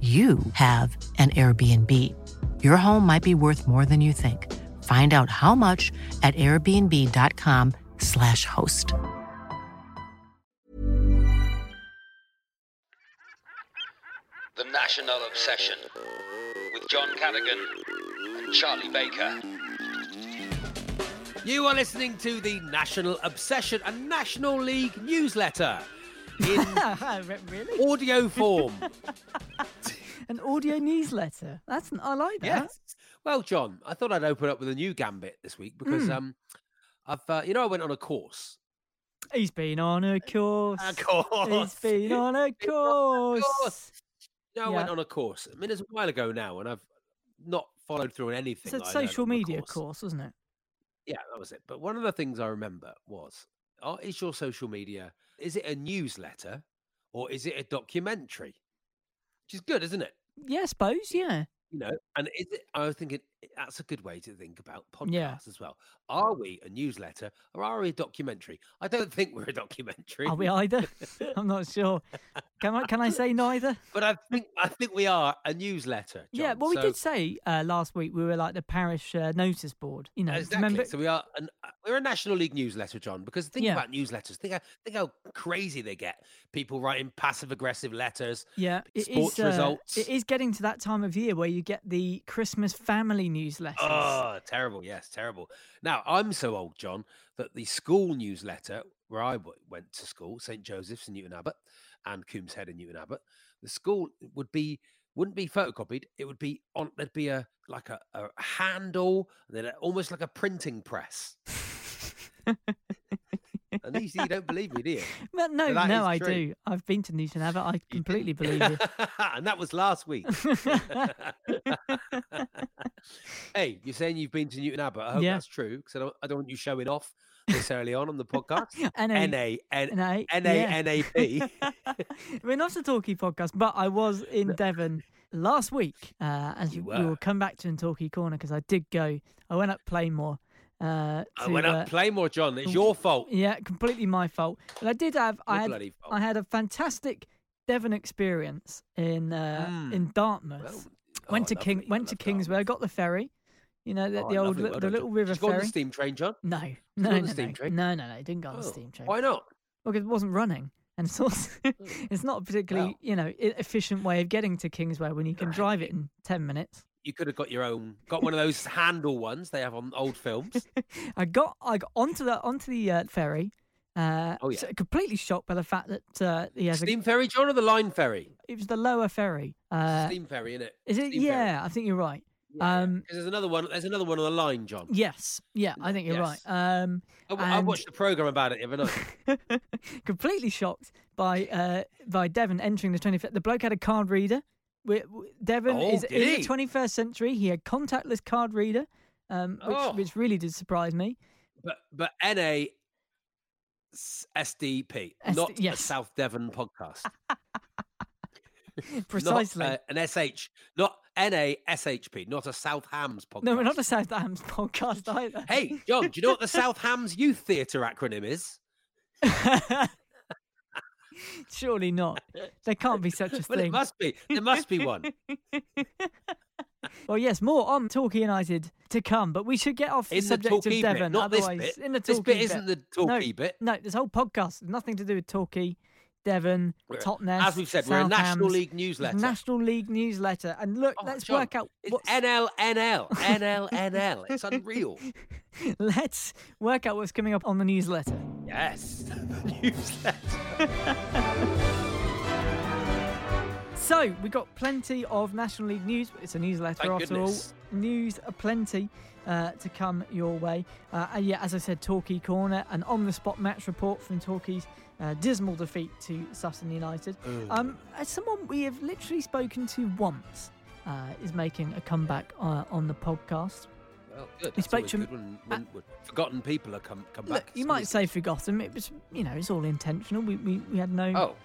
you have an Airbnb. Your home might be worth more than you think. Find out how much at airbnb.com/slash host. The National Obsession with John Cadigan and Charlie Baker. You are listening to the National Obsession, a National League newsletter in really? audio form. An audio newsletter. That's I like that. Yes. Well, John, I thought I'd open up with a new gambit this week because Mm. um, I've uh, you know I went on a course. He's been on a course. A course. He's been on a Been on a course. course. You know, I went on a course. I mean, it's a while ago now, and I've not followed through on anything. It's a that I learned social media course. course, wasn't it? Yeah, that was it. But one of the things I remember was, oh, is your social media, is it a newsletter or is it a documentary? Which is good, isn't it? Yeah, I suppose. Yeah. You know, and is it, I was thinking that's a good way to think about podcasts Yeah. as well. Are we a newsletter or are we a documentary? I don't think we're a documentary. Are we either? I'm not sure. Can I can I say neither? But I think I think we are a newsletter. Yeah. John. Well, we So- did say uh, last week we were like the parish uh, notice board. You know, Exactly. remember? So we are an, uh, we're a National League newsletter, John. Because think Yeah. about newsletters. Think how, think how crazy they get. People writing passive aggressive letters. Yeah, it is. sports uh, results. It is getting to that time of year where you get the Christmas family newsletters. Oh, terrible! Yes, terrible. Now I'm so old, John, that the school newsletter where I w- went to school, St Joseph's in Newton Abbot, and Coombeshead in Newton Abbot, the school would be wouldn't be photocopied. It would be on. There'd be a like a, a handle, and then almost like a printing press. you don't believe me, do you? But no, that no, I true. do. I've been to Newton Abbot. I completely believe you. and that was last week. hey, you're saying you've been to Newton Abbot. I hope Yeah. that's true because I don't, I don't want you showing off early on on the podcast. N N A A N N A N A N A P. We're not a talkie podcast, but I was in Devon last week, uh, as You will come back to in Talkie Corner because I did go. I went up Plainmoor. Uh, I to, went uh, up Plainmoor, John. It's your fault. Yeah, completely my fault. But I did have. I had. I had a fantastic Devon experience in uh, Mm. in Dartmouth. Well, went oh, to King. I Went to Kingswear. Got the ferry. You know the, Oh, the old. Well the little river Did you go on ferry. the steam train, John? No, no, no, the no, train? no, no, no. Didn't go on the Oh, steam train. Why not? Well, 'cause it wasn't running, and it's also it's not a particularly you know efficient way of getting to Kingswear when you can Right. drive it in ten minutes. You could have got your own. Got one of those handle ones they have on old films. I got I got onto the onto the uh, ferry. Uh, Oh, yeah. so completely shocked by the fact that uh, he has a, steam ferry, John, or the line ferry? it was the lower ferry. Uh, steam ferry, isn't it? is it? steam ferry. Yeah, I think you're right. Yeah, Um, because there's another one. There's another one on the line, John. Yes, yeah, I think you're Yes. right. Um, I, w- I and- watched the program about it the other night. completely shocked by uh, by Devon entering the 25th. The bloke had a card reader. We, Devon Oh, is in the 21st century. He had contactless card reader, um, which, Oh. which really did surprise me. But but NA S- SDP, not yes. a South Devon podcast. Precisely. Not, uh, an SH, not NA SHP, not a South Hams podcast. no, we're not a South Hams podcast either. Hey, John, do you know what the South Hams Youth Theatre acronym is? Surely not. There can't be such a Well, it thing. must be. There must be one. Well, yes, more on Torquay United to come, but we should get off the subject of Devon. bit, not this otherwise, bit. in the this Torquay bit isn't the Torquay bit. No, this whole podcast has nothing to do with Torquay Devon, We're- Totnes. As we've said, we're a National. League newsletter. National League newsletter. And look, Oh, let's John, work out It's what's, NL, NL, NL, NL. It's unreal. let's work out what's coming up on the newsletter. Yes, newsletter. So we got plenty of National League news. It's a newsletter Thank after goodness. all. News aplenty uh, to come your way. Uh, and yeah, as I said, Torquay Corner, an on-the-spot match report from Torquay's uh, dismal defeat to Sutton United. Um, as someone we have literally spoken to once uh, is making a comeback uh, on the podcast. Well, good. We spoke to when, when, when forgotten people are come come Look, back. you might say forgotten. It was, you know, it's all intentional. We we, we had no. Oh,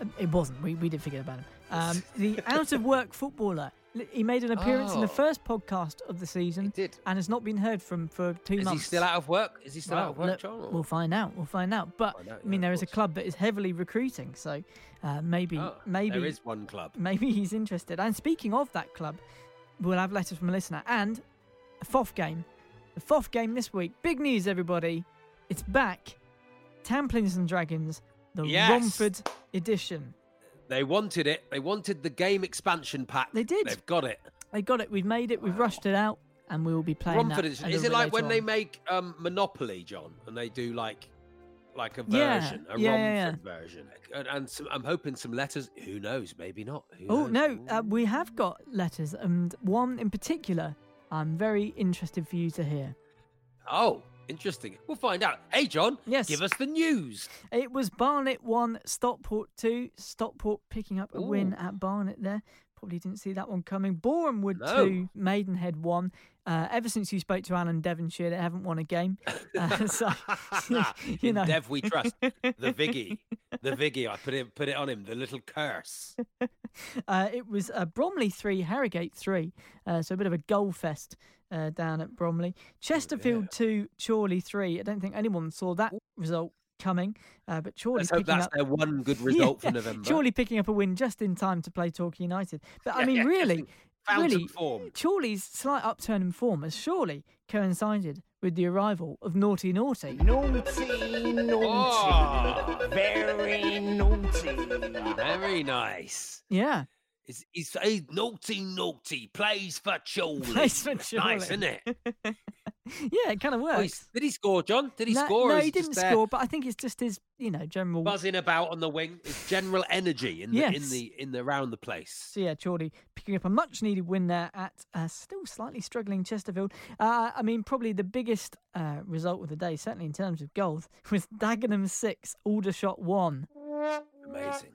Uh, It wasn't. We, we did forget about him. Um, the out of work footballer. He made an appearance in the Oh. first podcast of the he season did. and has not been heard from for two Is he months. still out of work? Is he still out of work, look, John? or- We'll find out. We'll find out. But out, I mean, yeah, there is a club that is heavily recruiting, so uh, maybe Oh, maybe there is one club. maybe he's interested. And speaking of that club, we'll have letters from a listener and a FOF game. The FOF game this week. Big news, everybody. It's back. Tamplins and Dragons, the Yes. Romford edition. They wanted it. They wanted the game expansion pack. They did. They've got it. They got it. We've made it. We've rushed it out, and we will be playing Romford is, is it like when later they make um, Monopoly, John, and they do like like a Yeah, version, a yeah, yeah, Romford version, and, and some, I'm hoping some letters. Who knows? Maybe not. Who Oh knows? no, uh, we have got letters, and one in particular. I'm very interested for you to hear. Oh, interesting. We'll find out. Hey, John. Yes. Give us the news. It was Barnet one, Stockport two. Stockport picking up a win at Barnet there. Probably didn't see that one coming. Bournemouth No. two, Maidenhead one. Uh, ever since you spoke to Alan Devonshire, they haven't won a game. Uh, so you know, Dev we trust. The Viggy. The Viggy. I put it put it on him. The little curse. uh, it was uh, Bromley three, Harrogate three. Uh, so a bit of a goal fest uh, down at Bromley. Chesterfield two, Chorley three. I don't think anyone saw that result coming, uh, but Chorley Let's hope that's up. their one good result Yeah, for November. Surely picking up a win just in time to play Torquay United. But I Yeah, mean, yeah, really, in- found some really, form. Chorley's slight upturn in form has surely coincided with the arrival of Naughty Naughty. Naughty, naughty, Oh, very naughty. very nice. Yeah, He's, he's, he's naughty, naughty. Plays for Chorley. Plays for It's Nice, isn't it? yeah, it kind of Oh, works. he's- did he score, John? Did he no, score? no, he didn't score, but I think it's just his, you know, general. Buzzing about on the wing. His general energy in the in the in the around the place. So yeah, Chorley picking up a much needed win there at uh, still slightly struggling Chesterfield. Uh, I mean, probably the biggest uh, result of the day, certainly in terms of goals, was Dagenham six, Aldershot one. Amazing.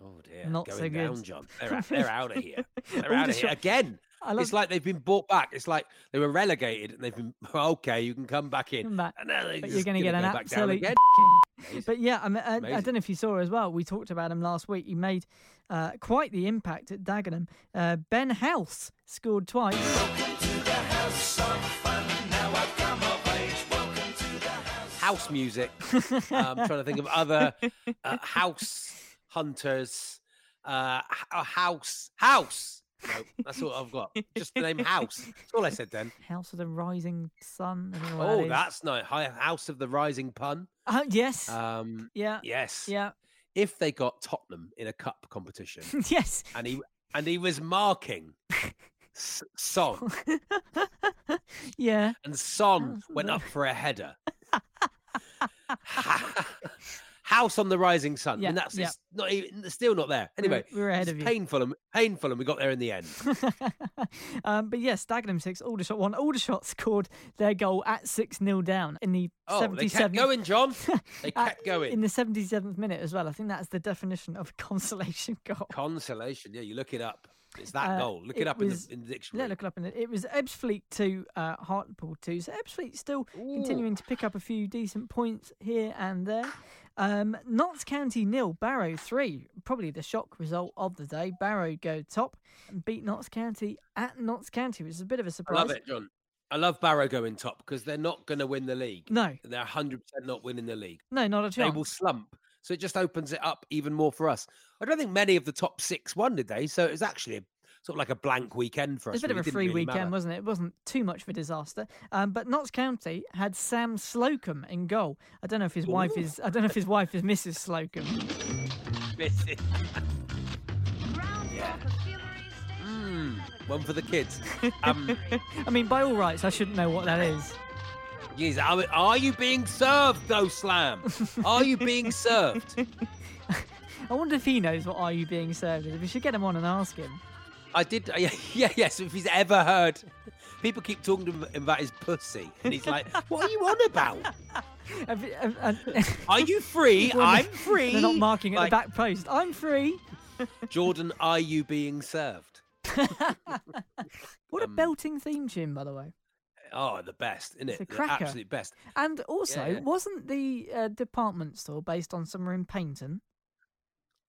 Oh dear. Not Going so good. down, John. They're out, they're out of here. They're out of here again. Love It's like they've been brought back. It's like they were relegated and they've been okay. You can come back in. Come back. And now they're but you're going to get an go absolute. But yeah, I, mean, I, I don't know if you saw as well. We talked about him last week. He made uh, quite the impact at Dagenham. Uh, ben House scored twice. house music. uh, I'm trying to think of other uh, house hunters. Uh, h- a house, house. No, that's all I've got. Just the name house. That's all I said then. House of the Rising Sun. I don't know what Oh, that that's nice. Hi- House of the Rising Pun. Oh, yes. Um, yeah. yes. Yeah. If they got Tottenham in a cup competition, yes. and he and he was marking S- Son, Yeah. and Son went up for a header. House on the Rising Sun. Yeah, mean, that's yeah. not even, still not there. Anyway, we were ahead it's of you. painful and painful, and we got there in the end. um, but yes, Dagenham six, Aldershot one. Aldershot scored their goal at six 0 down in the Oh, they kept 77th. going, John. They kept going. in the 77th minute as well. I think that's the definition of a consolation goal. Consolation. Yeah, you look it up. It's that Uh, goal. Look it, it up was- in, the, in the Yeah, dictionary. look it up in it. It was Ebbsfleet two, uh, Hartlepool two. So Ebbsfleet still continuing to pick up a few decent points here and there. Um, Notts County nil, Barrow three. Probably the shock result of the day. Barrow go top and beat Notts County at Notts County, which is a bit of a surprise. I love it, John. I love Barrow going top because they're not going to win the league. No, They're 100% not winning the league. no, not a chance. They will slump. So it just opens it up even more for us. I don't think many of the top six won, today. So it was actually a sort of like a blank weekend for us. It's a bit really. of a free really weekend, matter. wasn't it? It wasn't too much of a disaster. Um, but Notts County had Sam Slocombe in goal. I don't know if his wife is. I don't know if his wife is Mrs. Slocombe. Mrs. Mm, one for the kids. Um, I mean, by all rights, I shouldn't know what that is. yes, are, are you being served, though, Slam? Are you being served? I wonder if he knows what "Are You Being Served" We should get him on and ask him. I did. Yeah, yeah, yes. If he's ever heard, people keep talking to him about his pussy, and he's like, "What are you on about? Have you- have- have- Are you free? I'm free." They're not marking at Like, the back post. I'm free. Jordan, are you being served? What a Um, belting theme tune, by the way. Oh, the best, isn't It's it? a The absolute best. And also, yeah. wasn't the uh, department store based on somewhere in Paignton?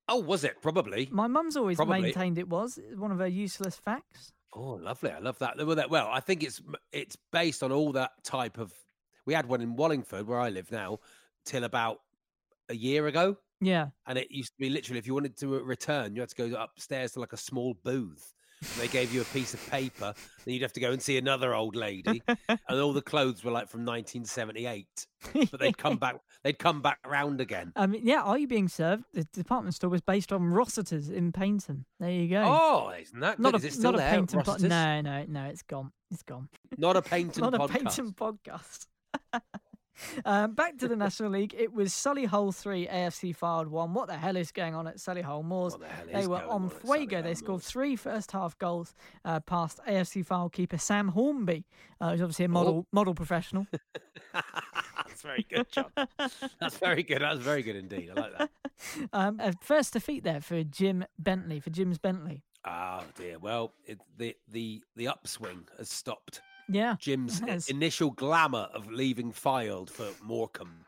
Oh, was it? Probably. My mum's always Probably. maintained it was one of her useless facts. Oh, lovely. I love that. Well, that- well, I think it's it's based on all that type of. We had one in Wallingford, where I live now, till about a year ago, Yeah. and it used to be literally if you wanted to uh, return, you had to go upstairs to like a small booth. They gave you a piece of paper, then you'd have to go and see another old lady, and all the clothes were like from 1978, but they'd come back. They'd come back around again. I mean, yeah, Are You Being Served? The department store was based on Rossiter's in Paignton. There you go. Oh, isn't that not a, Is it still not a there? Paignton Rossiter's? No, no, no, it's gone. It's gone. Not a Paignton not a podcast. Paignton podcast. um, back to the National League. It was Solihull 3, AFC Fylde 1. What the hell is going on at Solihull Moors? The They were on on fuego. They scored three first half goals uh, past AFC Fylde keeper Sam Hornby, uh, who's obviously a Oh. model model professional. That's very good, John. That's very good. That's very good indeed. I like that. um, a first defeat there for Jim Bentley, for Jim's Bentley. Oh dear. Well, it, the the the upswing has stopped. Yeah. Jim's initial glamour of leaving Fylde for Morecambe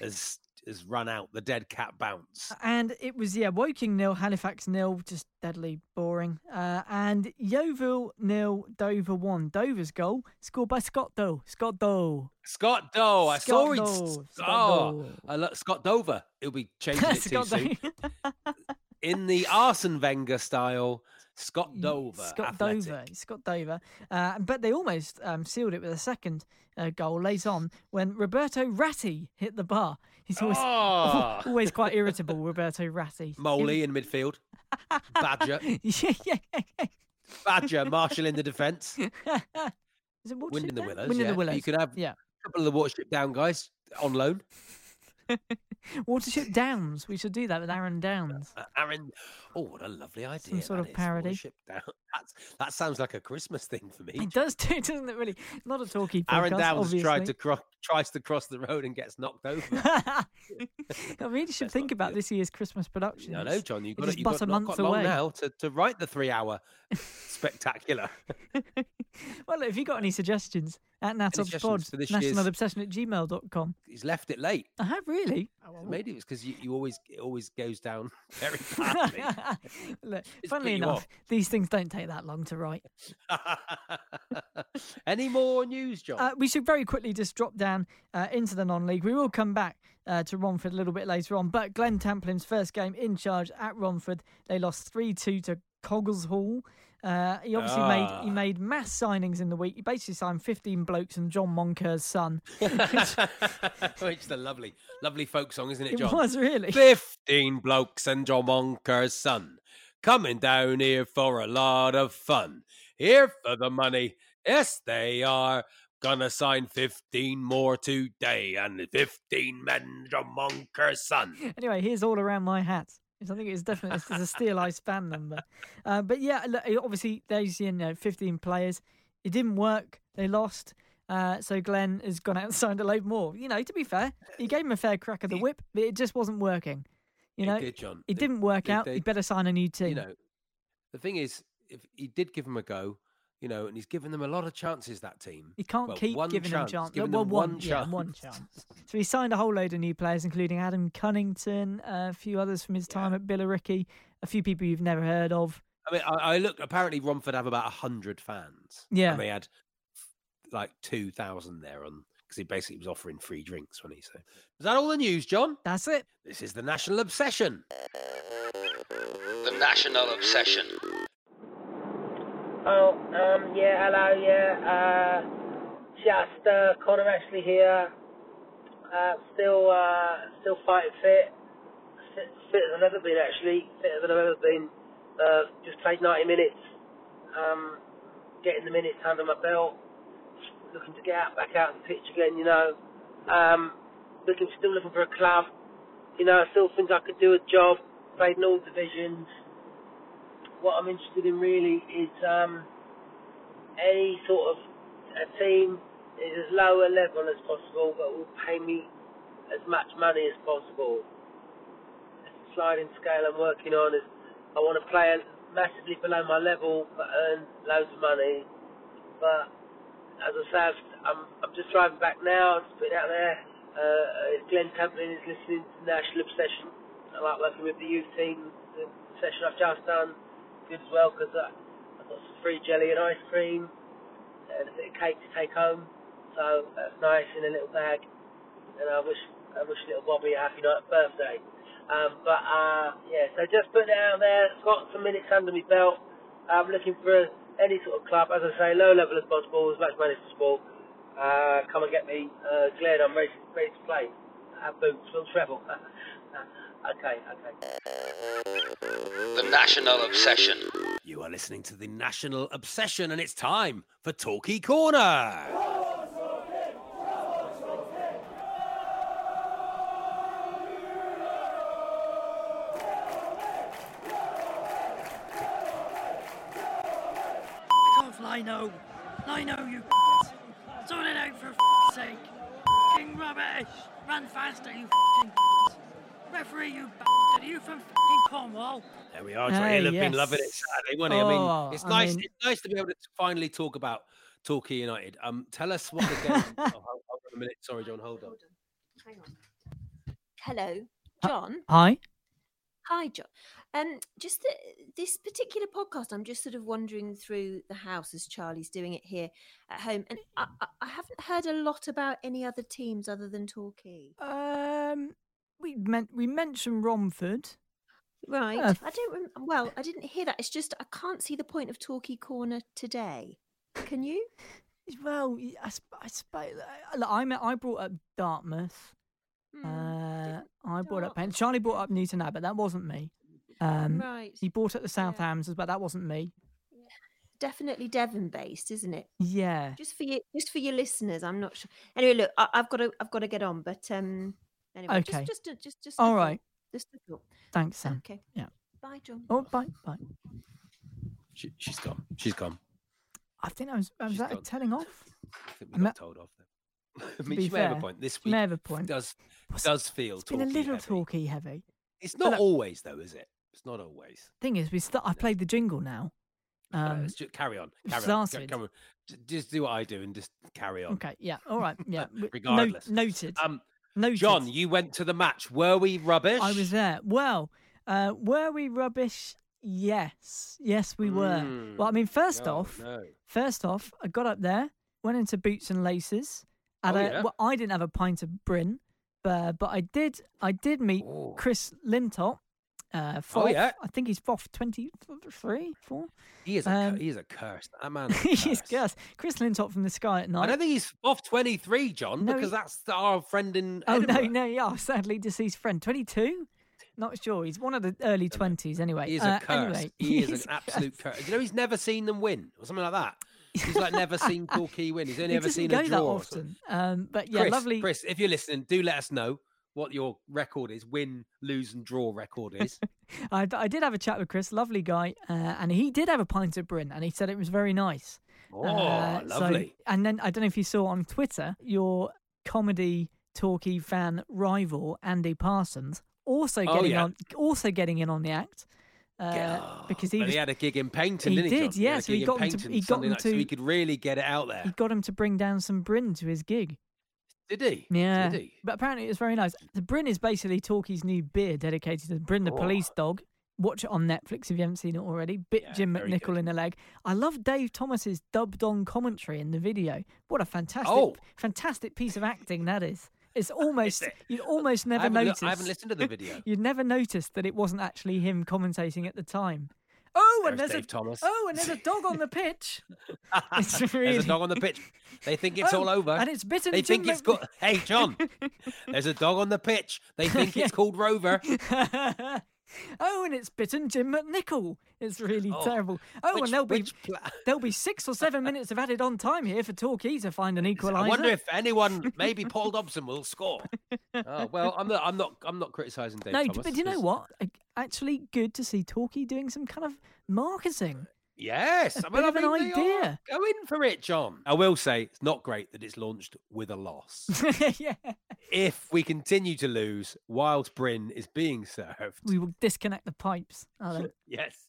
has has run out. The dead cat bounce. And it was, yeah, Woking nil, Halifax nil, just deadly boring. Uh, and Yeovil nil, Dover one. Dover's goal scored by Scott Doe. Scott Doe. Scott Doe. I saw it. Scott Oh, Doe. I lo- Scott Dover. He'll be changing it too Scott soon. In the Arsene Wenger style, Scott Dover. Scott athletic. Dover. Scott Dover. Uh, but they almost um, sealed it with a second uh, goal late on when Roberto Ratti hit the bar. He's always, Oh. always quite irritable, Roberto Ratti. Moley in midfield. Badger. yeah, yeah. Badger. Marshall in the defence. Is it Wind in the Willows. Wind in yeah. the Willows. You can have Yeah. a couple of the Watership Down guys on loan. Watership Downs. We should do that with Aaron Downes. Uh, Aaron, oh, what a lovely idea! Some sort of parody. Watership Down. That's, that sounds like a Christmas thing for me. It does too, doesn't it? Really, not a talkie podcast. Aaron Downes obviously. tried to cro- tries to cross the road and gets knocked over. I really should That's think about good. this year's Christmas production. I know, John. You've got, it, you've got a month got long away. now to, to write the three-hour spectacular. Well, if you got any suggestions at Any natobspod, suggestions for this national obsession at gmail.com. He's left it late. I have really. Maybe it's because you, you always it always goes down very badly. Look, It's funnily enough, off. these things don't take that long to write. Any more news, John? Uh, we should very quickly just drop down uh, into the non-league. We will come back uh, to Romford a little bit later on. But Glenn Tamplin's first game in charge at Romford, they lost three-two to Coggeshall. Uh, he obviously made he Ah. made mass signings in the week. He basically signed 15 blokes and John Monker's son. Which is a lovely, lovely folk song, isn't it, It John? was really. Fifteen blokes and John Monker's son coming down here for a lot of fun. Here for the money, yes they are. Gonna sign fifteen more today, and fifteen men, John Monker's son. Anyway, here's all around my hat. I think it's definitely it's a stylized fan number. Uh, but yeah, look, obviously there's you know 15 players. It didn't work. They lost. Uh, so Glenn has gone out and signed a load more. You know, to be fair, he gave him a fair crack of the whip, but it just wasn't working. You know, did, John. it They- didn't work they- out. he better sign a new team. you know, the thing is, if he did give him a go, you know, and he's given them a lot of chances. That team. he can't Well, keep one giving chance, them chance. giving well, them one, one yeah, one chance. So he signed a whole load of new players, including Adam Cunnington, uh, a few others from his time Yeah. at Billericay, a few people you've never heard of. I mean, I, I look. Apparently, Romford have about hundred fans. Yeah. and they had like two thousand there on because he basically was offering free drinks when he said. Is that all the news, John? That's it. This is the national obsession. The National Obsession. Oh, um, yeah, hello, yeah. Uh, just uh, Connor Ashley here. Uh, still, uh, still fighting fit. fit. Fitter than I've ever been, actually. Fitter than I've ever been. Uh, just played 90 minutes. Um, getting the minutes under my belt. Looking to get out, back out and pitch again, you know. Um, looking, still looking for a club. You know, I still think I could do a job. Played in all divisions what I'm interested in really is um, any sort of a team is as low a level as possible, but will pay me as much money as possible. The sliding scale I'm working on is I want to play massively below my level, but earn loads of money. But as I said, I'm I'm just driving back now, just putting it out there. Uh, Glenn Tamplin is listening to National Obsession. I like working with the youth team. The session I've just done good as well because uh, I've got some free jelly and ice cream and a bit of cake to take home. So that's nice in a little bag. And I wish I wish little Bobby a happy night birthday. Um, but uh, yeah, so just put it out there. Got some minutes under my belt. I'm looking for any sort of club, as I say, low level as possible, as much money as possible. Uh, come and get me. Uh, Glenn, I'm ready, ready to play. Have boots, will travel. okay, okay. The National Obsession. You are listening to the National Obsession, and it's time for Talkie Corner. off, Lino. Lino, you Sort it out for f***ing sake. King rubbish. Run faster, you f***ing Referee, you bastard. Are you from f***ing Cornwall? There we are, Hey, Johnny. You've been loving it Saturday, wasn't he? I Oh, mean, it's I nice. mean- it's nice to be able to finally talk about Torquay United. Um, tell us what the game. oh, hold, hold on a minute. Sorry, John. Hold on. Hang on. Hello, Uh, John. Hi. Hi, John. Um, just the, this particular podcast, I'm just sort of wandering through the house as Charlie's doing it here at home, and I, I, I haven't heard a lot about any other teams other than Torquay. Um, we meant we mentioned Romford. Right. Uh, I don't. Rem- well, I didn't hear that. It's just I can't see the point of Torquay Corner today. Can you? Well, I, I I I brought up Dartmouth. Hmm, Uh, I brought up Penn. Charlie brought up Newton Abbot. That wasn't me. Um, right. he brought up the South Southamptons, but that wasn't me. Definitely Devon based, isn't it? Yeah. Just for you, just for your listeners. I'm not sure. Anyway, look, I, I've got to, I've got to get on. But um, anyway, Okay. just, just, just, just. a All thought, right. Just a thought. Thanks, Sam. Okay. Yeah. Bye, John. Oh, bye, bye. She, she's gone. She's gone. I think I was. I was that a telling off? I think I we me- got told off there. I mean, be she may have a point. This week may have a point. does What's- does feel It's been a little heavy. talky heavy. It's not look- always though, is it? It's not always. Thing is, we start. I played the jingle now. Um, let's ju- carry on. we've Carry on. Go- started. Come on. Just do what I do and just carry on. okay. Yeah. All right. Yeah. w- no- Regardless. noted. Um, noted. John, you went to the match. Were we rubbish? I was there. Well, uh, were we rubbish? Yes. Yes, we were. Mm. Well, I mean, first No, off, no. first off, I got up there, went into boots and laces. Had Oh, yeah? well, I didn't have a pint of Bryn, but but I did. I did meet Oh. Chris Lintott. Uh, Oh, yeah? I think he's Foff 23, 4. He is a Um, he is a curse. That man. is a He's curse. Gus. Chris Lintott from the Sky at Night. I don't think he's off 23, John, No, because he- that's our friend in Oh Edinburgh. no, no, yeah, sadly deceased friend, twenty-two. Not sure. He's one of the early twenties, anyway. He is Uh, a curse. Anyway, he is an absolute curse. curse. You know, he's never seen them win or something like that. He's like never seen Torquay win. He's only ever seen a draw. something. often. Um, but yeah, Chris, lovely. Chris, if you're listening, do let us know what your record is. Win, lose, and draw record is. I did have a chat with Chris, lovely guy, uh, and he did have a pint of Bryn, and he said it was very nice. Oh, Uh, so- lovely. and then I don't know if you saw on Twitter your comedy talkie fan rival Andy Parsons also Oh, getting yeah. on, also getting in on the act. Uh, Yeah. because he was, he had a gig in Paignton, he didn't he? did, John? yeah, a so he got him to- he got him so to- he could really get it out there. he got him to bring down some Bryn to his gig. Did he? Yeah, Did he? but apparently it was very nice. The Bryn is basically Talkie's new beer dedicated to Bryn the Oh. police dog. Watch it on Netflix if you haven't seen it already. Bit Yeah, Jim McNichol good. in the leg. I love Dave Thomas's dubbed on commentary in the video. What a fantastic, Oh. fantastic piece of acting that is. It's almost it? you'd almost never loo- notice. I haven't listened to the video. You'd never noticed that it wasn't actually him commentating at the time. Oh, and There's a Thomas. oh, and there's a dog on the pitch. It's There's a dog on the pitch. They think it's Oh, all over. and it's bitten They Jim think it's called. Hey, John. There's a dog on the pitch. They think it's called Rover. oh, and it's bitten Jim McNichol. It's really Oh, terrible. Oh, which- and there'll be pla- there'll be six or seven minutes of added on time here for Torquay to find an equaliser. I wonder if anyone, maybe Paul Dobson, will score. Oh well, I'm not. I'm not. I'm not criticizing Dave no, Thomas. but you know what? Actually, good to see Torquay doing some kind of marketing. Yes, A I mean, bit I of an mean, they are idea. going for it, John. I will say it's not great that it's launched with a loss. yeah, if we continue to lose whilst Bryn is being served, we will disconnect the pipes. I yes.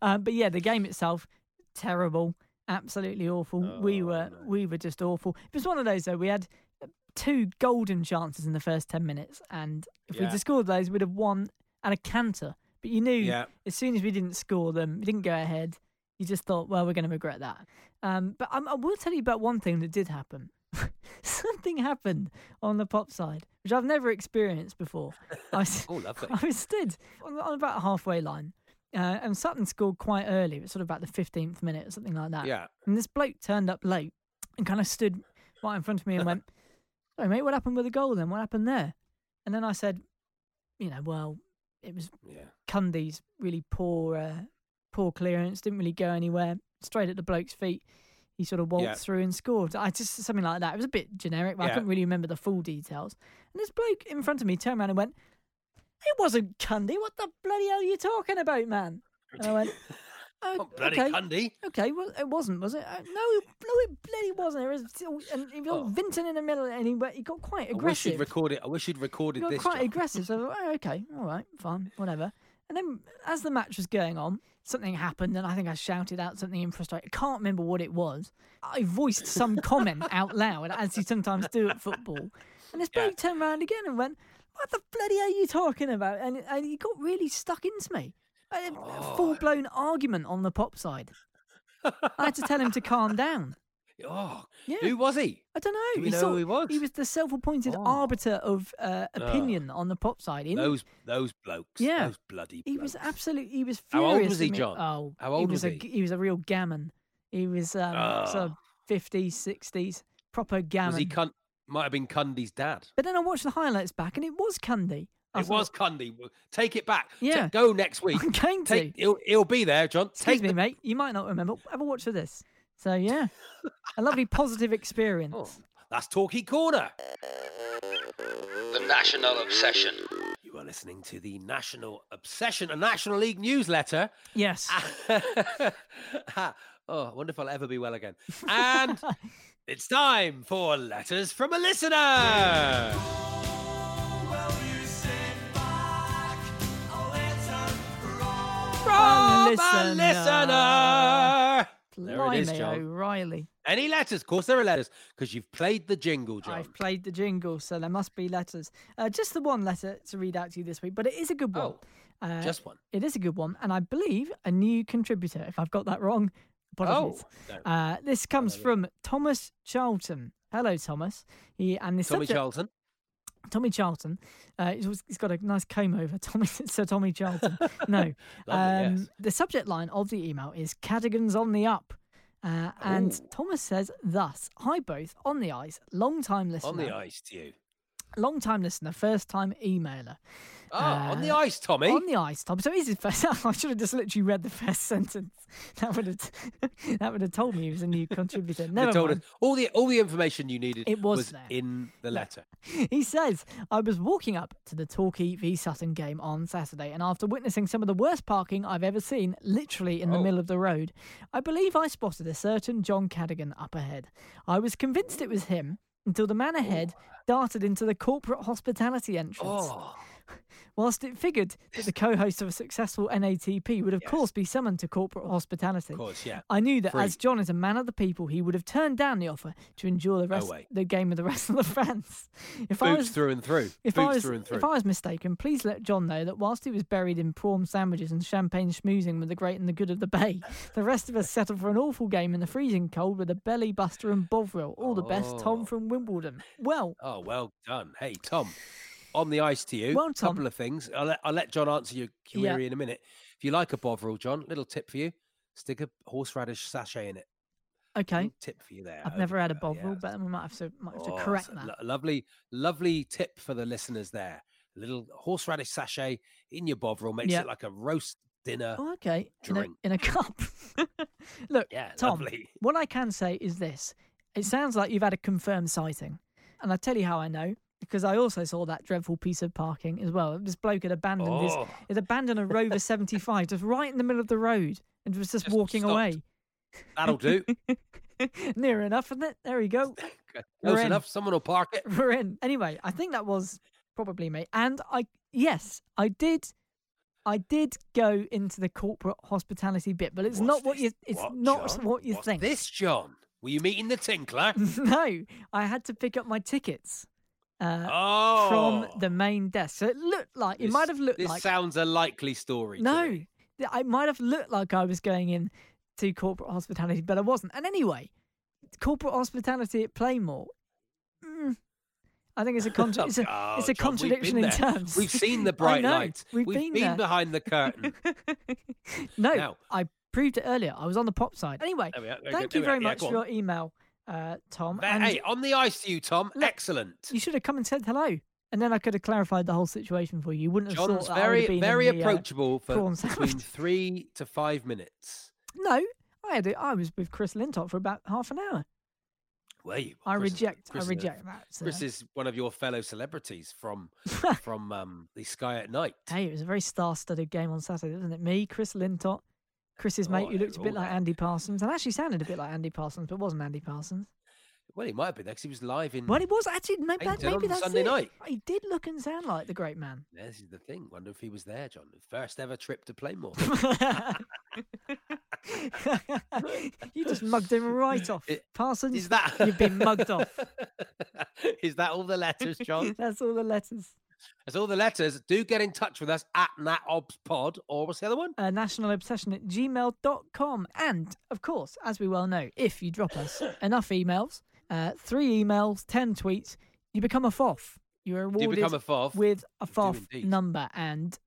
um, but yeah, the game itself terrible, absolutely awful. we Oh, were no. we were just awful. It was one of those though. We had uh, two golden chances in the first ten minutes, and if we'd have scored those, we'd have won at a canter. But you knew Yeah. as soon as we didn't score them, we didn't go ahead. You just thought, well, we're going to regret that. Um, but I'm, I will tell you about one thing that did happen. Something happened on the pop side, which I've never experienced before. I was, Oh, lovely. I was stood on, on about a halfway line, uh, and Sutton scored quite early. It was sort of about the 15th minute or something like that. Yeah. And this bloke turned up late and kind of stood right in front of me and went, "Hey mate, what happened with the goal then? What happened there?" And then I said, "You know, well, it was Yeah. Cundy's really poor, uh, poor clearance. Didn't really go anywhere. Straight at the bloke's feet. He sort of waltzed Yeah. through and scored. I just something like that. It was a bit generic, but I couldn't really remember the full details. And this bloke in front of me turned around and went, "It wasn't Cundy. What the bloody hell are you talking about, man?" And I went, "Oh, bloody okay." Cundy. Okay, well, it wasn't, was it? Uh, no, no, it bloody wasn't. It was, still- and he was Oh. Vinton in the middle, and he, he got quite aggressive. I wish you'd recorded. I wish you'd recorded He got this. quite John. aggressive. So, oh, okay, all right, fine, whatever. And then, as the match was going on, something happened, and I think I shouted out something in frustration. I can't remember what it was. I voiced some comment out loud, as you sometimes do at football. And this Yeah. bloke turned around again and went, "What the bloody are you talking about?" And, and he got really stuck into me. A Oh. full blown argument on the pop side. I had to tell him to calm down. Oh, Yeah. who was he? I don't know. Do we he know sort- who he was? He was the self-appointed Oh. arbiter of uh, opinion on the pop side. In, Those those blokes. Yeah. Those bloody. he was absolutely. He was Furious How old was he. John? Oh, How old he was, was a he? g- he was a real gammon. He was um, sort of Oh. fifties, sixties, proper gammon. Was he? Cun- might have been Cundy's dad. but then I watched the highlights back, and it was Cundy. I It was Cundy. Take it back. Yeah. go next week. I'm going to. Take, he'll, he'll be there, John. Excuse Take me, the- mate. You might not remember. Have a watch of this. So yeah, a lovely positive experience. Oh, that's Talkie Corner. The National Obsession. You are listening to the National Obsession, a National League newsletter. Yes. oh, I wonder if I'll ever be well again. And it's time for letters from a listener. Listener. listener. There it is, John. O'Reilly. Any letters? Of course, there are letters because you've played the jingle, John. I've played the jingle, so there must be letters. Uh, just the one letter to read out to you this week, but it is a good one. Oh, Uh, just one. It is a good one, and I believe a new contributor. If I've got that wrong, apologies. no. Uh, this comes from Thomas Charlton. Hello, Thomas. He and the Tommy subject, Charlton. Tommy Charlton. Uh, he's, he's got a nice comb over. Tommy, Sir Tommy Charlton. No. Lovely, um, yes. The subject line of the email is Cadigans on the up. Uh, and Ooh. Thomas says thus Hi, both on the ice, long time listener. On the ice to you. Long time listener, first time emailer. Oh, on the Uh, ice, Tommy. On the ice, Tom. So he's his first. I should have just literally read the first sentence. That would have that would have told me he was a new contributor. Never told mind. us all the all the information you needed It was there. in the letter. He says, I was walking up to the Torquay v Sutton game on Saturday, and after witnessing some of the worst parking I've ever seen, literally in the Oh. middle of the road, I believe I spotted a certain John Cadigan up ahead. I was convinced it was him until the man ahead darted into the corporate hospitality entrance. Oh, Whilst it figured that the co host of a successful NATP would, of Yes. course, be summoned to corporate hospitality. of course, yeah. I knew that Free. as John is a man of the people, he would have turned down the offer to enjoy the rest way. the game of the rest of the fans. If I Boots was through and through. if Boots I was through and through. if I was mistaken, please let John know that whilst he was buried in prawn sandwiches and champagne schmoozing with the great and the good of the bay, the rest of us settled for an awful game in the freezing cold with a belly buster and bovril. All the best, Tom Oh. from Wimbledon. Well, Oh, well done. Hey, Tom, on the ice to you. Well, Tom. couple of things. I'll let, I'll let John answer your Yeah. query in a minute. If you like a Bovril, John, little tip for you: stick a horseradish sachet in it. Okay. Little tip for you there. I've never had a Bovril, yes. but we might have to might have to Oh, correct a that. lo- lovely, lovely tip for the listeners there. A little horseradish sachet in your Bovril makes Yeah. it like a roast dinner. Oh, okay. In a, drink. in a cup. Look, Yeah, Tom, lovely. what I can say is this. It sounds like you've had a confirmed sighting. And I'll tell you how I know, because I also saw that dreadful piece of parking as well. This bloke had abandoned his Oh. had abandoned a Rover 75 just right in the middle of the road and was just, Just walking stopped. away. That'll do. Near enough, isn't it? There we go. Close enough. Someone will park it. We're in. Anyway, I think that was probably me. And I yes, I did I did go into the corporate hospitality bit, but it's What's not what this? you it's What, not John? what you What's think. This, John. Were you meeting the tinkler? no, I had to pick up my tickets. Uh, oh, from the main desk. So it looked like it might have looked This like sounds a likely story. to no, me. I might have looked like I was going in to corporate hospitality, but I wasn't. And anyway, corporate hospitality at Plainmoor. mm, I think it's a contra- it's a, Oh, it's a John, contradiction been in terms. We've seen the bright lights. We've, been, there. behind the curtain. no, Now- I proved it earlier. I was on the pop side. Anyway, There we are. There we thank go. you very. Yeah, much for your email, uh, Tom. Hey, on the ice to you, Tom. Look, Excellent. you should have come and said hello, and then I could have clarified the whole situation for you. You wouldn't have John's thought that I would have very, very in the, uh, approachable for between three to five minutes. No, I had it. I was with Chris Lintott for about half an hour. Were you? I Chris reject. Chris I is reject that. so- Chris is one of your fellow celebrities from from um, the Sky at Night. Hey, it was a very star-studded game on Saturday, wasn't it? Me, Chris Lintott, Chris's oh, mate, Oh, who looked a bit like that. Andy Parsons, and actually sounded a bit like Andy Parsons, but wasn't Andy Parsons. Well, he might have been there 'cause he was live in. Well, it was actually maybe, that, maybe that's Sunday it. night. He did look and sound like the great man. Yeah, This is the thing. Wonder if he was there, John. First ever trip to Plainmoor. you just mugged him right off, It- Parsons. Is that? You've been mugged off. is that all the letters, John? That's all the letters. That's all the letters. Do get in touch with us at NatObsPod or what's the other one? uh, nationalobsession at gmail.com. And, of course, as we well know, if you drop us enough emails, uh, three emails, 10 tweets, you become a FOF. You're become a FOF. with a FOF number. And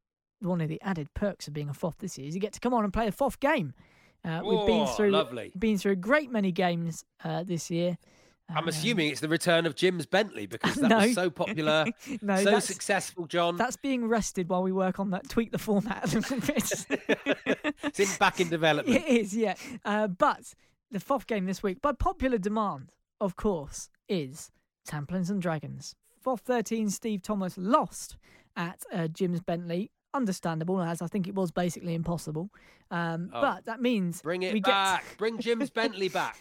one of the added perks of being a FOF this year is you get to come on and play a FOF game. Uh, we've been Oh, through lovely. been through a great many games uh, this year. I'm Um, assuming it's the return of Jim's Bentley because that No. was so popular, no, so successful, John. that's being rested while we work on that, tweak the format a little bit. it's in back in development. It is, yeah. Uh, but the FOF game this week, by popular demand, of course, is Tamplins and Dragons. FOF 13, Steve Thomas lost at uh, Jim's Bentley. Understandable, as I think it was basically impossible. Um, Oh, but that means Bring it we get back. Bring Jim's Bentley back.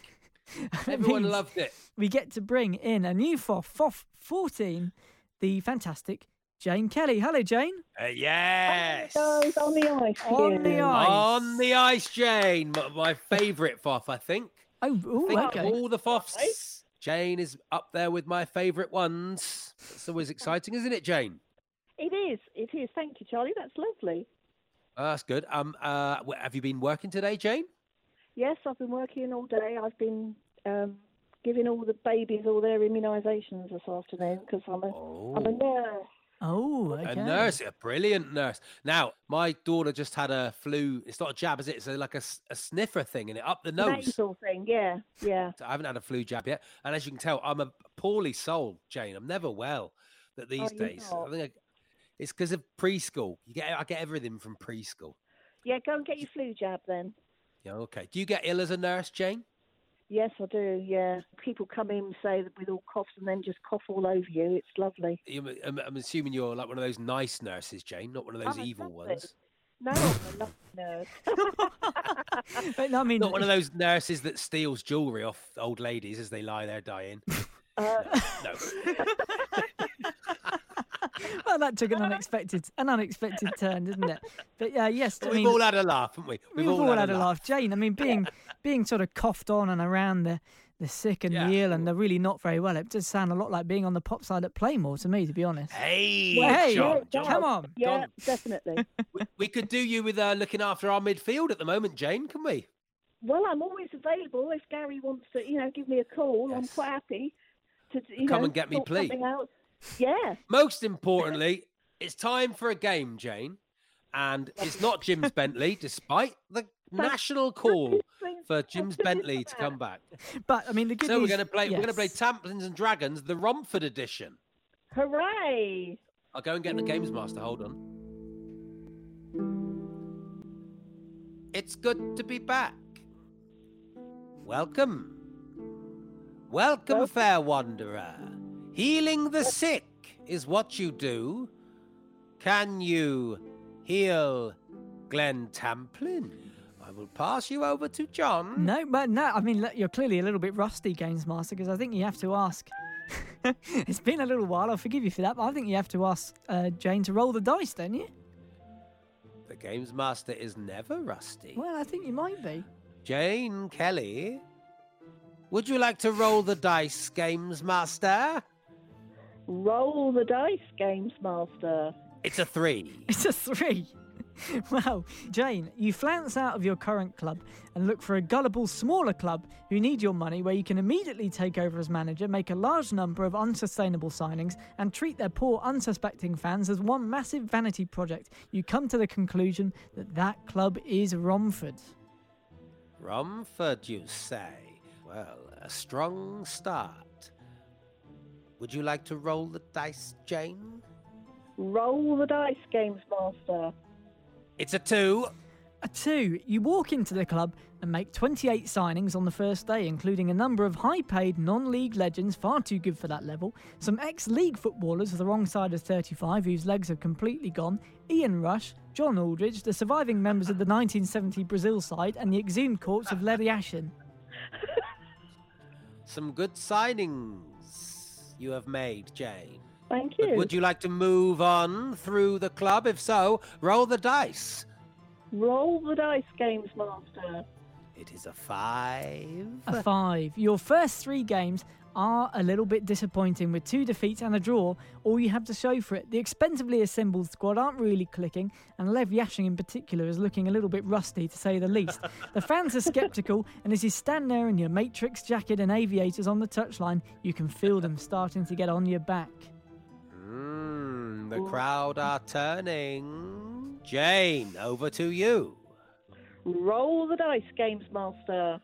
that Everyone loved it. We get to bring in a new FOF, FOF 14, the fantastic Jane Kelly. Hello, Jane. Uh, yes. Guys, on the ice. On the ice. On the ice, Jane. My, my favourite FOF, I think. Oh, I think okay. all the FOFs, Jane is up there with my favourite ones. It's always exciting, isn't it, Jane? It is. It is. Thank you, Charlie. That's lovely. Oh, that's good. Um, uh, have you been working today, Jane? Yes, I've been working all day. I've been um, giving all the babies all their immunisations this afternoon because I'm a am a nurse. Oh, okay. A nurse, a brilliant nurse. Now, my daughter just had a flu. It's not a jab, is it? It's a, like a, s- a sniffer thing in it up the nose. Nasal thing. Yeah, yeah. I haven't had a flu jab yet, and as you can tell, I'm a poorly soul, Jane. I'm never well. That these you're days, not? I think I, it's because of preschool. You get, I get everything from preschool. Yeah, go and get your flu jab then. Yeah, okay. Do you get ill as a nurse, Jane? Yes, I do. Yeah, people come in and say that with all coughs and then just cough all over you. It's lovely. I'm, I'm assuming you're like one of those nice nurses, Jane, not one of those I'm evil lovely- ones. No, I'm a lovely nurse. But I mean, Not one of those nurses that steals jewellery off old ladies as they lie there dying. Uh, No. well, that took an unexpected, an unexpected turn, didn't it? But yeah, yes, I We've mean, all had a laugh, haven't we? we've all had a laugh. Jane, I mean, being being sort of coughed on and around the the sick and Yeah. the ill and the really not very well, it does sound a lot like being on the pop side at Plainmoor to me, to be honest. Hey, Well, hey, John, yeah, John. Come on. yeah, Gone. definitely. We, we could do you with uh, looking after our midfield at the moment, Jane, can we? Well, I'm always available if Gary wants to, you know, give me a call. I'm quite happy to, you Come know, and get me, please. out. Yeah, Most importantly, it's time for a game, Jane. And it's not Jim's Bentley, despite the national call for Jim's Bentley to come back. But I mean, the good So we're going to play. We're going to play. Tamplins and Dragons, the Romford edition. Hooray! I'll go and get the games master. Hold on. It's good to be back. Welcome. Welcome, fair wanderer. Healing the sick is what you do. Can you heal Glen Tamplin? I will pass you over to John. No, but no. I mean, you're clearly a little bit rusty, Games Master, because I think you have to ask. it's been a little while. I'll forgive you for that, but I think you have to ask uh, Jane to roll the dice, don't you? The games master is never rusty. Well, I think you might be. Jane Kelly, would you like to roll the dice, games master? Roll the dice, Games Master. It's a three. It's a three. Well, Jane, you flounce out of your current club and look for a gullible smaller club who need your money where you can immediately take over as manager, make a large number of unsustainable signings, and treat their poor, unsuspecting fans as one massive vanity project. You come to the conclusion that that club is Romford. Romford, you say? Well, a strong start. Would you like to roll the dice, Jane? Roll the dice, Games Master. It's a two. A two, you walk into the club and make 28 signings on the first day, including a number of high paid non league legends, far too good for that level, some ex league footballers of the wrong side of 35 whose legs have completely gone, Ian Rush, John Aldridge, the surviving members of the 1970 Brazil side, and the exhumed corpse of Lev Yashin. Some good signings you have made, Jane. Thank But you. would you like to move on through the club? If so, roll the dice. Roll the dice, Games Master. It is a five. A five. Your first three games are a little bit disappointing with two defeats and a draw. All you have to show for it. The expensively assembled squad aren't really clicking, and Lev Yashin in particular is looking a little bit rusty to say the least. the fans are sceptical, and as you stand there in your Matrix jacket and aviators on the touchline, you can feel them starting to get on your back. Mm, the crowd are turning. Jane, over to you. Roll the dice, Games Master.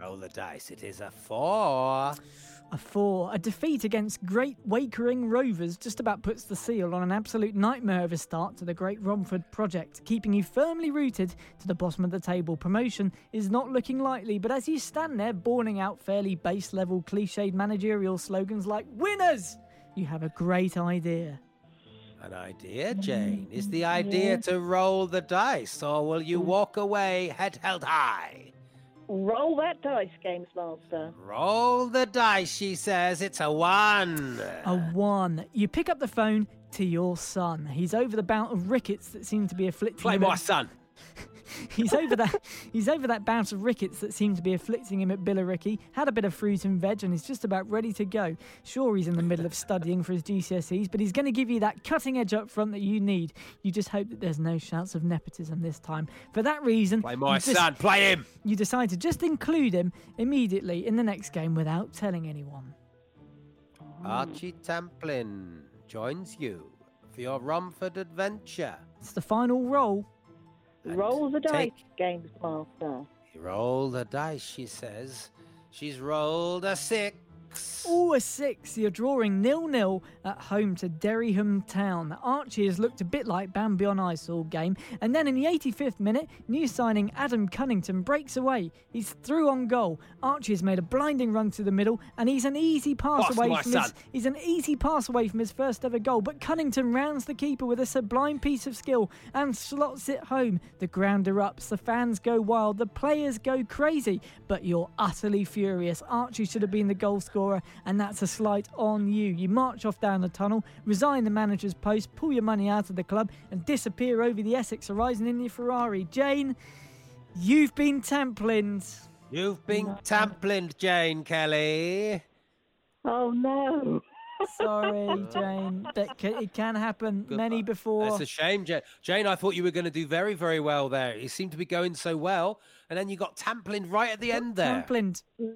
Roll the dice. It is a four. A four. A defeat against Great Wakering Rovers just about puts the seal on an absolute nightmare of a start to the Great Romford project, keeping you firmly rooted to the bottom of the table. Promotion is not looking likely, but as you stand there bawling out fairly base level cliched managerial slogans like winners, you have a great idea. An idea, Jane? Is the idea to roll the dice, or will you walk away head held high? Roll that dice, Games Master. Roll the dice, she says. It's a one. A one. You pick up the phone to your son. He's over the bout of rickets that seem to be afflicting Play him. my son. He's over that. He's over that bout of rickets that seemed to be afflicting him at Billericay. Had a bit of fruit and veg, and he's just about ready to go. Sure, he's in the middle of studying for his GCSEs, but he's going to give you that cutting edge up front that you need. You just hope that there's no shouts of nepotism this time. For that reason, Play my you just- son. Play him. You decide to just include him immediately in the next game without telling anyone. Archie Tamplin joins you for your Romford adventure. It's the final roll. Roll the dice, take- Games Master. Roll the dice, she says. She's rolled a six. Oh, a six. You're drawing nil-nil at home to Dereham Town. Archie has looked a bit like Bambi on Ice all game. And then in the 85th minute, new signing Adam Cunnington breaks away. He's through on goal. Archie has made a blinding run to the middle, and he's an easy pass Pass away my from his. son. He's an easy pass away from his first ever goal. But Cunnington rounds the keeper with a sublime piece of skill and slots it home. The ground erupts. The fans go wild. The players go crazy. But you're utterly furious. Archie should have been the goal scorer, and that's a slight on you. You march off down the tunnel, resign the manager's post, pull your money out of the club, and disappear over the Essex horizon in your Ferrari. Jane, you've been tamplined. You've been tamplined, Jane Kelly. Oh no. Sorry, Jane. That ca- it can happen. Many before. It's a shame, Jane. Jane, I thought you were going to do very, very well there. You seemed to be going so well, and then you got tamplined right at the end there. Tamplined. Mm.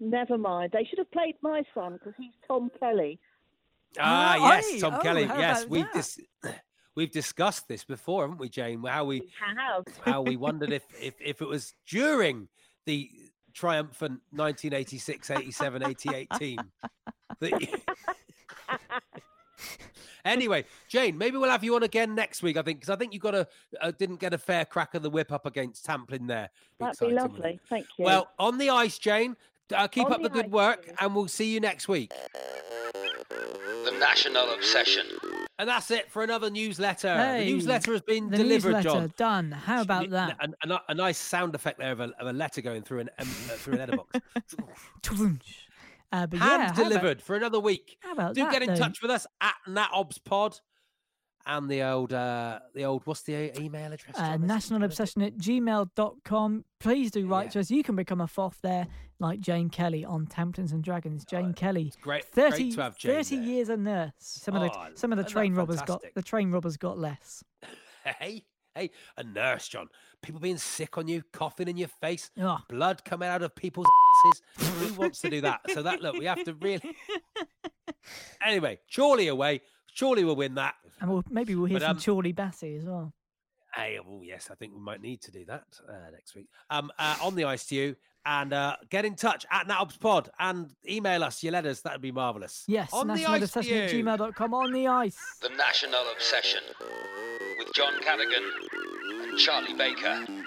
Never mind. They should have played my son because he's Tom Kelly. Ah, Ah, yes, aye. Tom Oh, Kelly. Yes, we that? dis- we've discussed this before, haven't we, Jane? How we have. how we wondered if if, if it was during the triumphant 1986, 87, 88 team. That anyway, Jane, maybe we'll have you on again next week. I think because I think you got a uh, didn't get a fair crack of the whip up against Tamplin there. That'd be lovely. Thank you. Well, on the ice, Jane. Uh, keep On up the, the good ice, work, and we'll see you next week. The National Obsession. And that's it for another newsletter. Hey, the newsletter has been the delivered, newsletter John. done. How about that? A, a, a nice sound effect there of a, of a letter going through an um, uh, through an letterbox. Uh, but Hand yeah, how about- delivered for another week. How about that? Do that, get in though? touch with us at NatObsPod and the old uh the old what's the e- email address? uh, John? nationalobsession at gmail.com. Please do write to us. You can become a FOF there, like Jane Kelly on Tamplins and Dragons. Jane Kelly, great- 30, great to have Jane 30 there. years a nurse. Some of Oh, the some of the train robbers got the train robbers got less. Hey, hey, a nurse, John. People being sick on you, coughing in your face, Ugh. blood coming out of people's asses. Who wants to do that? So that look, we have to really. Anyway, Chorley away. Chorley will win that. And we'll, maybe we'll hear But, from um, Chorley Bassey as well. Hey, oh yes, I think we might need to do that uh, next week. Um, uh, on the ice to you, and uh, get in touch at NatObsPod and email us your letters. That'd be marvelous. Yes, on the ice to at you. gmail.com on the ice. The National Obsession with John Cadigan and Charlie Baker.